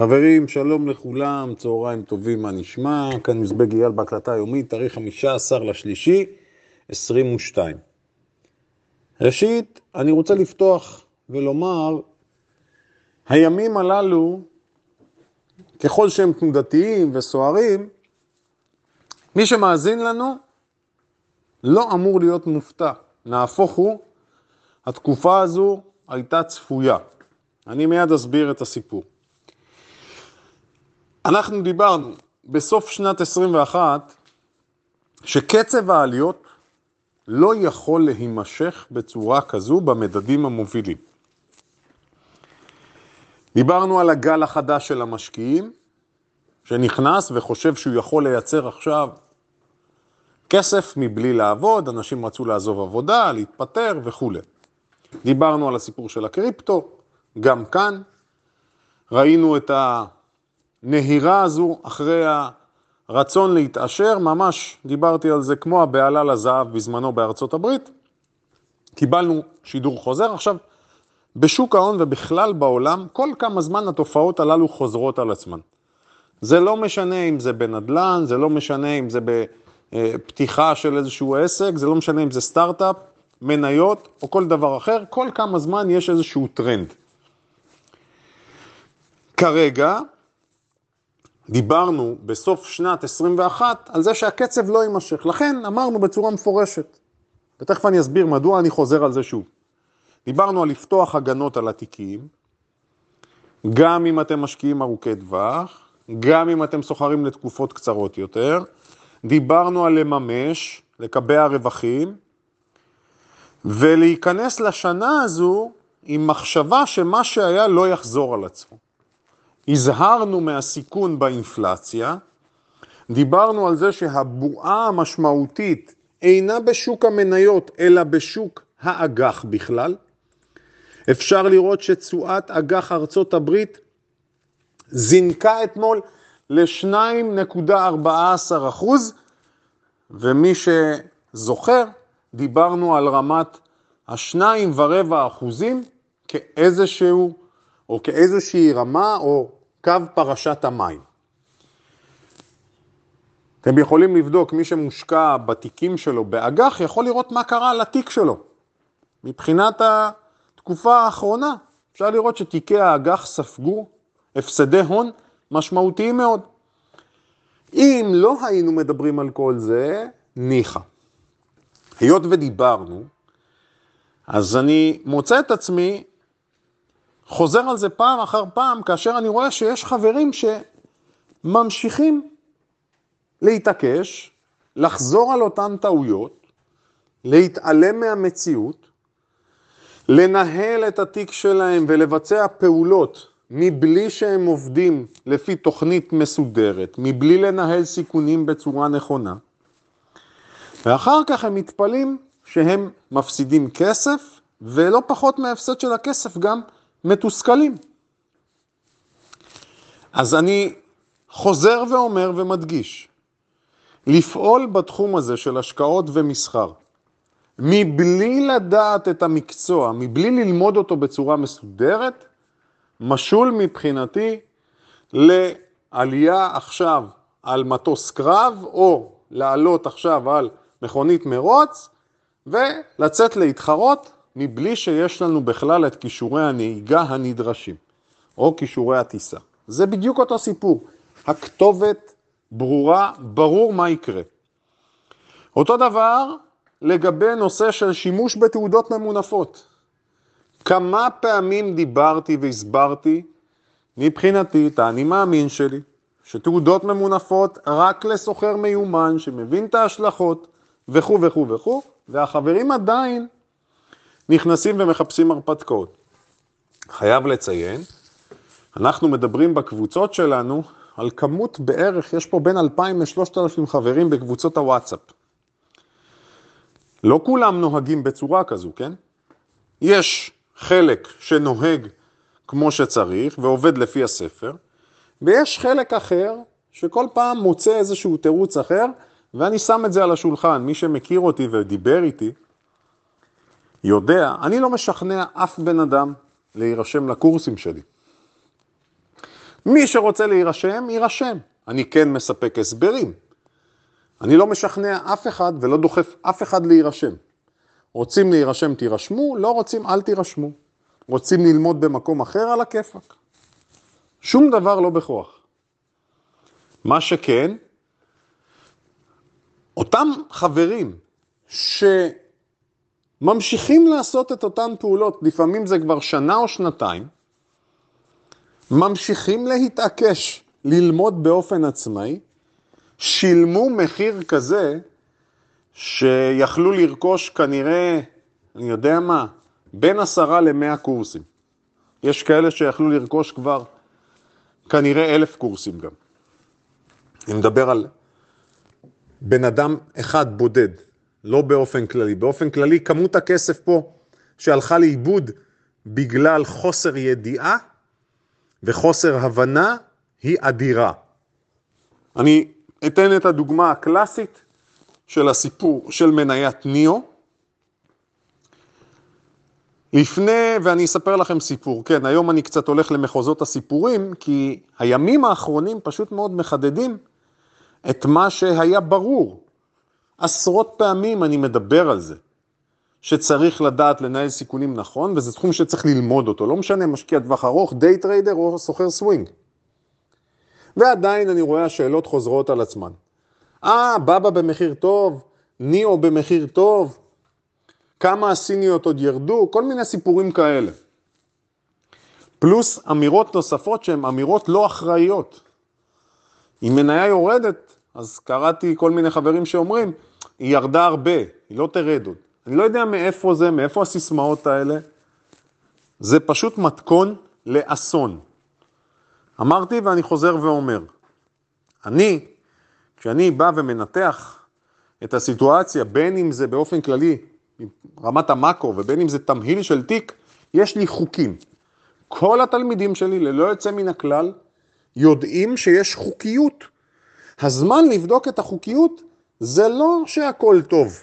חברים, שלום לכולם, צהריים טובים, מה נשמע? כאן מזבג אייל בהקלטה היומית, תאריך 15 לשלישי, 22. ראשית, אני רוצה לפתוח ולומר, הימים הללו, ככל שהם תנודתיים וסוערים, מי שמאזין לנו לא אמור להיות מופתע. נהפוך הוא, התקופה הזו הייתה צפויה. אני מיד אסביר את הסיפור. אנחנו דיברנו בסוף שנת 21 שקצב העליות לא יכול להימשך בצורה כזו במדדים המובילים. דיברנו על הגל החדש של המשקיעים, שנכנס וחושב שהוא יכול לייצר עכשיו כסף מבלי לעבוד, אנשים רצו לעזוב עבודה, להתפטר וכולי. דיברנו על הסיפור של הקריפטו, גם כאן. ראינו את הנהירה הזו אחרי הרצון להתעשר, ממש דיברתי על זה כמו הבעלה לזהב בזמנו בארצות הברית. קיבלנו שידור חוזר. עכשיו, בשוק ההון ובכלל בעולם, כל כמה זמן התופעות הללו חוזרות על עצמן. זה לא משנה אם זה בנדל"ן, זה לא משנה אם זה בפתיחה של איזשהו עסק, זה לא משנה אם זה סטארט-אפ, מניות או כל דבר אחר, כל כמה זמן יש איזשהו טרנד. כרגע, דיברנו בסוף שנת 21 על זה שהקצב לא יימשך, לכן אמרנו בצורה מפורשת, ותכף אני אסביר מדוע אני חוזר על זה שוב. דיברנו על לפתוח הגנות על התיקים, גם אם אתם משקיעים ארוכי טווח, גם אם אתם סוחרים לתקופות קצרות יותר, דיברנו על לממש, לקבע רווחים, ולהיכנס לשנה הזו עם מחשבה שמה שהיה לא יחזור על עצמו. הזהרנו מהסיכון באינפלציה, דיברנו על זה שהבועה המשמעותית אינה בשוק המניות, אלא בשוק האג"ח בכלל. אפשר לראות שתשואת אג"ח ארצות הברית זינקה אתמול ל-2.14 אחוז, ומי שזוכר, דיברנו על רמת השניים ורבע אחוזים כאיזשהו, או כאיזושהי רמה, או קו פרשת המים. אתם יכולים לבדוק, מי שמושקע בתיקים שלו באג"ח, יכול לראות מה קרה לתיק שלו. מבחינת התקופה האחרונה, אפשר לראות שתיקי האג"ח ספגו הפסדי הון משמעותיים מאוד. אם לא היינו מדברים על כל זה, ניחא. היות ודיברנו, אז אני מוצא את עצמי חוזר על זה פעם אחר פעם, כאשר אני רואה שיש חברים שממשיכים להתעקש, לחזור על אותן טעויות, להתעלם מהמציאות, לנהל את התיק שלהם ולבצע פעולות מבלי שהם עובדים לפי תוכנית מסודרת, מבלי לנהל סיכונים בצורה נכונה, ואחר כך הם מתפלאים שהם מפסידים כסף, ולא פחות מההפסד של הכסף גם מתוסכלים. אז אני חוזר ואומר ומדגיש, לפעול בתחום הזה של השקעות ומסחר, מבלי לדעת את המקצוע, מבלי ללמוד אותו בצורה מסודרת, משול מבחינתי לעלייה עכשיו על מטוס קרב, או לעלות עכשיו על מכונית מרוץ, ולצאת להתחרות מבלי שיש לנו בכלל את כישורי הנהיגה הנדרשים, או כישורי הטיסה. זה בדיוק אותו סיפור. הכתובת ברורה, ברור מה יקרה. אותו דבר לגבי נושא של שימוש בתעודות ממונפות. כמה פעמים דיברתי והסברתי, מבחינתי, את האני מאמין שלי, שתעודות ממונפות רק לסוחר מיומן שמבין את ההשלכות וכו' וכו' וכו', והחברים עדיין נכנסים ומחפשים הרפתקאות. חייב לציין, אנחנו מדברים בקבוצות שלנו על כמות בערך, יש פה בין 2,000 ל-3,000 חברים בקבוצות הוואטסאפ. לא כולם נוהגים בצורה כזו, כן? יש חלק שנוהג כמו שצריך ועובד לפי הספר, ויש חלק אחר שכל פעם מוצא איזשהו תירוץ אחר, ואני שם את זה על השולחן. מי שמכיר אותי ודיבר איתי, יודע, אני לא משכנע אף בן אדם להירשם לקורסים שלי. מי שרוצה להירשם, יירשם. אני כן מספק הסברים. אני לא משכנע אף אחד ולא דוחף אף אחד להירשם. רוצים להירשם, תירשמו, לא רוצים, אל תירשמו. רוצים ללמוד במקום אחר, על הכיפאק. שום דבר לא בכוח. מה שכן, אותם חברים שממשיכים לעשות את אותן פעולות, לפעמים זה כבר שנה או שנתיים, ממשיכים להתעקש ללמוד באופן עצמאי, שילמו מחיר כזה שיכלו לרכוש כנראה, אני יודע מה, בין עשרה למאה קורסים. יש כאלה שיכלו לרכוש כבר כנראה אלף קורסים גם. אני מדבר על בן אדם אחד בודד, לא באופן כללי. באופן כללי, כמות הכסף פה שהלכה לאיבוד בגלל חוסר ידיעה וחוסר הבנה היא אדירה. אני אתן את הדוגמה הקלאסית של הסיפור של מניית ניאו. לפני, ואני אספר לכם סיפור, כן, היום אני קצת הולך למחוזות הסיפורים, כי הימים האחרונים פשוט מאוד מחדדים את מה שהיה ברור. עשרות פעמים אני מדבר על זה, שצריך לדעת לנהל סיכונים נכון, וזה תחום שצריך ללמוד אותו, לא משנה משקיע טווח ארוך, day trader או סוחר סווינג. ועדיין אני רואה השאלות חוזרות על עצמן. אה, באבא במחיר טוב, ניאו במחיר טוב, כמה הסיניות עוד ירדו, כל מיני סיפורים כאלה. פלוס אמירות נוספות שהן אמירות לא אחראיות. אם מניה יורדת, אז קראתי כל מיני חברים שאומרים, היא ירדה הרבה, היא לא תרד עוד. אני לא יודע מאיפה זה, מאיפה הסיסמאות האלה. זה פשוט מתכון לאסון. אמרתי ואני חוזר ואומר, אני, כשאני בא ומנתח את הסיטואציה, בין אם זה באופן כללי, רמת המאקרו, ובין אם זה תמהיל של תיק, יש לי חוקים. כל התלמידים שלי, ללא יוצא מן הכלל, יודעים שיש חוקיות. הזמן לבדוק את החוקיות זה לא שהכל טוב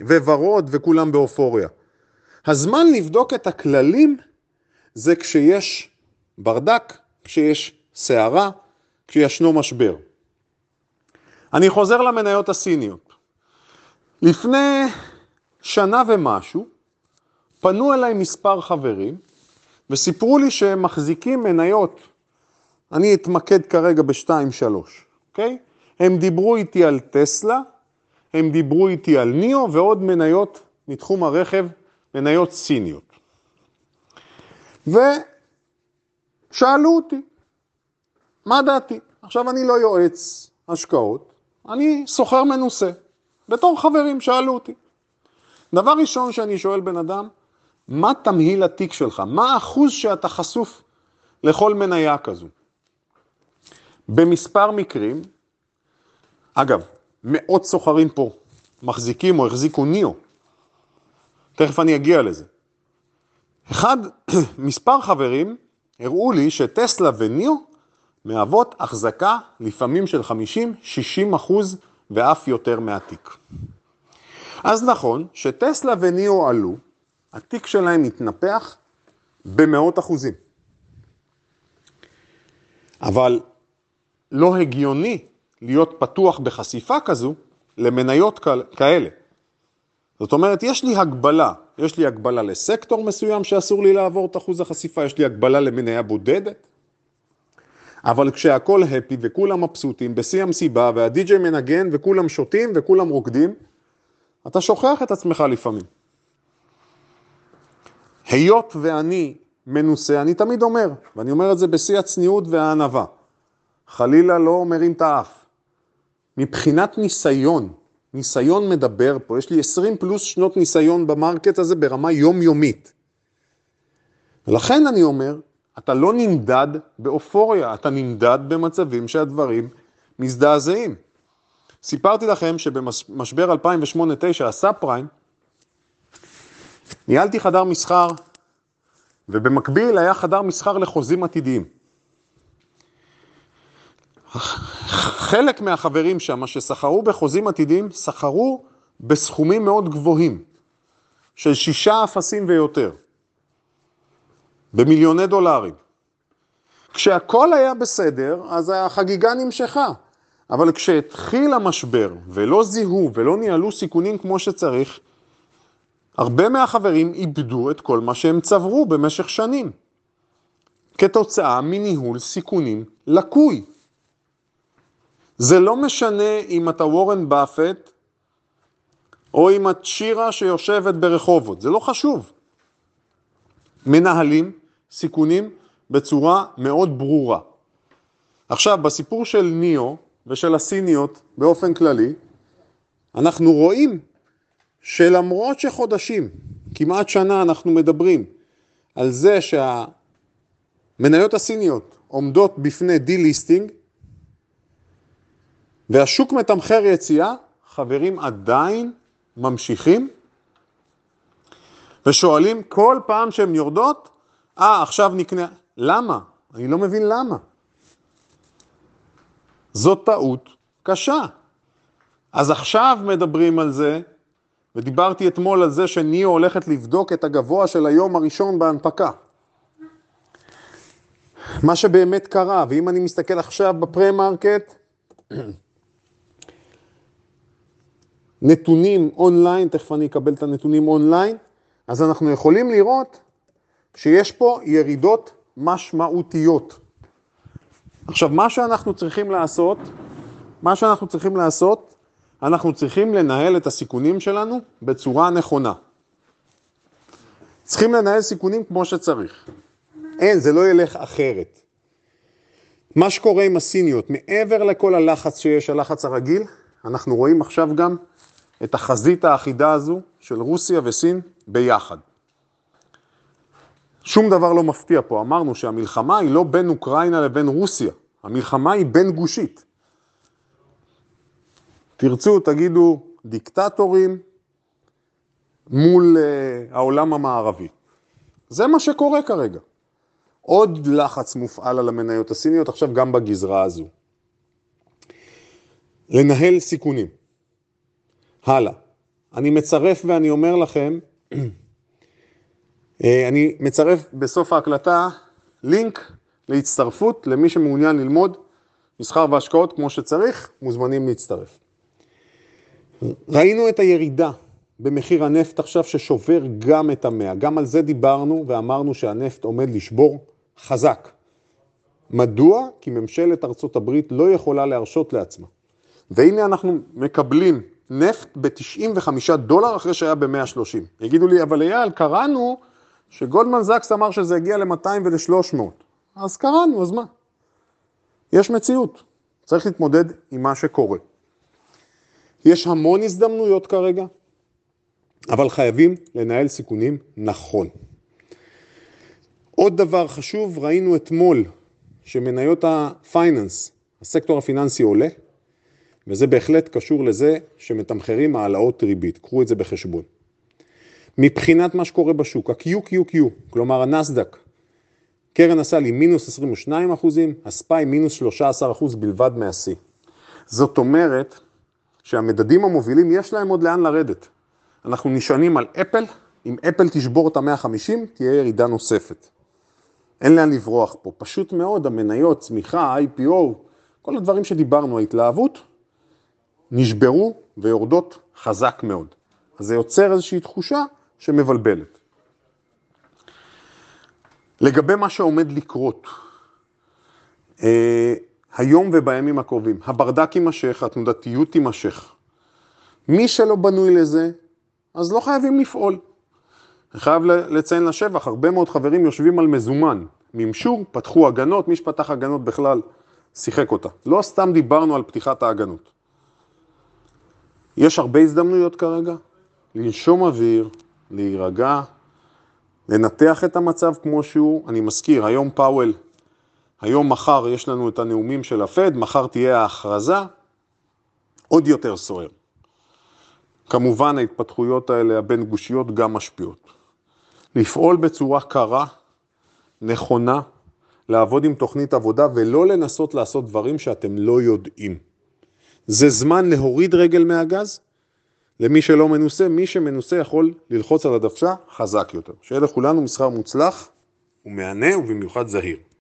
וורוד וכולם באופוריה. הזמן לבדוק את הכללים זה כשיש ברדק, כשיש סערה, כשישנו משבר. אני חוזר למניות הסיניות. לפני שנה ומשהו פנו אליי מספר חברים וסיפרו לי שהם מחזיקים מניות אני אתמקד כרגע בשתיים-שלוש, אוקיי? הם דיברו איתי על טסלה, הם דיברו איתי על ניאו ועוד מניות מתחום הרכב, מניות סיניות. ושאלו אותי, מה דעתי? עכשיו אני לא יועץ השקעות, אני סוחר מנוסה. בתור חברים שאלו אותי. דבר ראשון שאני שואל בן אדם, מה תמהיל התיק שלך? מה האחוז שאתה חשוף לכל מניה כזו? במספר מקרים, אגב, מאות סוחרים פה מחזיקים או החזיקו ניאו, תכף אני אגיע לזה. אחד, מספר חברים הראו לי שטסלה וניאו מהוות החזקה לפעמים של 50-60 אחוז ואף יותר מהתיק. אז נכון שטסלה וניאו עלו, התיק שלהם התנפח במאות אחוזים. אבל לא הגיוני להיות פתוח בחשיפה כזו למניות כאלה. זאת אומרת, יש לי הגבלה, יש לי הגבלה לסקטור מסוים שאסור לי לעבור את אחוז החשיפה, יש לי הגבלה למניה בודדת, אבל כשהכול הפי וכולם מבסוטים, בשיא המסיבה והדי-ג'יי מנגן וכולם שותים וכולם רוקדים, אתה שוכח את עצמך לפעמים. היות ואני מנוסה, אני תמיד אומר, ואני אומר את זה בשיא הצניעות והענווה, חלילה לא מרים את האף. מבחינת ניסיון, ניסיון מדבר פה, יש לי 20 פלוס שנות ניסיון במרקט הזה ברמה יומיומית. ולכן אני אומר, אתה לא נמדד באופוריה, אתה נמדד במצבים שהדברים מזדעזעים. סיפרתי לכם שבמשבר 2008-2009, הסאב פריים, ניהלתי חדר מסחר, ובמקביל היה חדר מסחר לחוזים עתידיים. חלק מהחברים שם שסחרו בחוזים עתידיים, סחרו בסכומים מאוד גבוהים, של שישה אפסים ויותר, במיליוני דולרים. כשהכל היה בסדר, אז החגיגה נמשכה. אבל כשהתחיל המשבר ולא זיהו ולא ניהלו סיכונים כמו שצריך, הרבה מהחברים איבדו את כל מה שהם צברו במשך שנים, כתוצאה מניהול סיכונים לקוי. זה לא משנה אם אתה וורן באפט או אם את שירה שיושבת ברחובות, זה לא חשוב. מנהלים סיכונים בצורה מאוד ברורה. עכשיו, בסיפור של ניאו ושל הסיניות באופן כללי, אנחנו רואים שלמרות שחודשים, כמעט שנה אנחנו מדברים על זה שהמניות הסיניות עומדות בפני די-ליסטינג והשוק מתמחר יציאה, חברים עדיין ממשיכים ושואלים כל פעם שהן יורדות, אה, ah, עכשיו נקנה. למה? אני לא מבין למה. זאת טעות קשה. אז עכשיו מדברים על זה, ודיברתי אתמול על זה שניאו הולכת לבדוק את הגבוה של היום הראשון בהנפקה. מה שבאמת קרה, ואם אני מסתכל עכשיו ב pre-market, נתונים אונליין, תכף אני אקבל את הנתונים אונליין, אז אנחנו יכולים לראות שיש פה ירידות משמעותיות. עכשיו, מה שאנחנו צריכים לעשות, מה שאנחנו צריכים לעשות, אנחנו צריכים לנהל את הסיכונים שלנו בצורה נכונה. צריכים לנהל סיכונים כמו שצריך. אין, זה לא ילך אחרת. מה שקורה עם הסיניות, מעבר לכל הלחץ שיש, הלחץ הרגיל, אנחנו רואים עכשיו גם את החזית האחידה הזו של רוסיה וסין ביחד. שום דבר לא מפתיע פה, אמרנו שהמלחמה היא לא בין אוקראינה לבין רוסיה, המלחמה היא בין גושית. תרצו, תגידו דיקטטורים מול uh, העולם המערבי. זה מה שקורה כרגע. עוד לחץ מופעל על המניות הסיניות, עכשיו גם בגזרה הזו. לנהל סיכונים. הלאה. אני מצרף ואני אומר לכם, אה, אני מצרף בסוף ההקלטה לינק להצטרפות למי שמעוניין ללמוד מסחר והשקעות כמו שצריך, מוזמנים להצטרף. ראינו את הירידה במחיר הנפט עכשיו ששובר גם את המאה, גם על זה דיברנו ואמרנו שהנפט עומד לשבור חזק. מדוע? כי ממשלת ארצות הברית לא יכולה להרשות לעצמה. והנה אנחנו מקבלים נפט ב-95 דולר אחרי שהיה ב-130. יגידו לי, אבל אייל, קראנו שגולדמן זקס אמר שזה הגיע ל-200 ול-300. אז קראנו, אז מה? יש מציאות, צריך להתמודד עם מה שקורה. יש המון הזדמנויות כרגע, אבל חייבים לנהל סיכונים נכון. עוד דבר חשוב, ראינו אתמול שמניות הפייננס, הסקטור הפיננסי עולה, וזה בהחלט קשור לזה שמתמחרים העלאות ריבית, קחו את זה בחשבון. מבחינת מה שקורה בשוק, ה-QQQ, כלומר הנסדק, קרן הסל היא מינוס 22 אחוזים, הספאי מינוס 13 אחוז בלבד מהשיא. זאת אומרת שהמדדים המובילים יש להם עוד לאן לרדת. אנחנו נשענים על אפל, אם אפל תשבור את ה-150 תהיה ירידה נוספת. אין לאן לברוח פה, פשוט מאוד, המניות, צמיחה, IPO, כל הדברים שדיברנו, ההתלהבות, נשברו ויורדות חזק מאוד. אז זה יוצר איזושהי תחושה שמבלבלת. לגבי מה שעומד לקרות, אה, היום ובימים הקרובים, הברדק יימשך, התנודתיות תימשך. מי שלא בנוי לזה, אז לא חייבים לפעול. אני חייב לציין לשבח, הרבה מאוד חברים יושבים על מזומן, מימשו, פתחו הגנות, מי שפתח הגנות בכלל שיחק אותה. לא סתם דיברנו על פתיחת ההגנות. יש הרבה הזדמנויות כרגע, לנשום אוויר, להירגע, לנתח את המצב כמו שהוא. אני מזכיר, היום פאוול, היום מחר יש לנו את הנאומים של הפד, מחר תהיה ההכרזה, עוד יותר סוער. כמובן ההתפתחויות האלה הבין גושיות גם משפיעות. לפעול בצורה קרה, נכונה, לעבוד עם תוכנית עבודה ולא לנסות לעשות דברים שאתם לא יודעים. זה זמן להוריד רגל מהגז למי שלא מנוסה, מי שמנוסה יכול ללחוץ על הדוושה חזק יותר. שיהיה לכולנו מסחר מוצלח ומהנה ובמיוחד זהיר.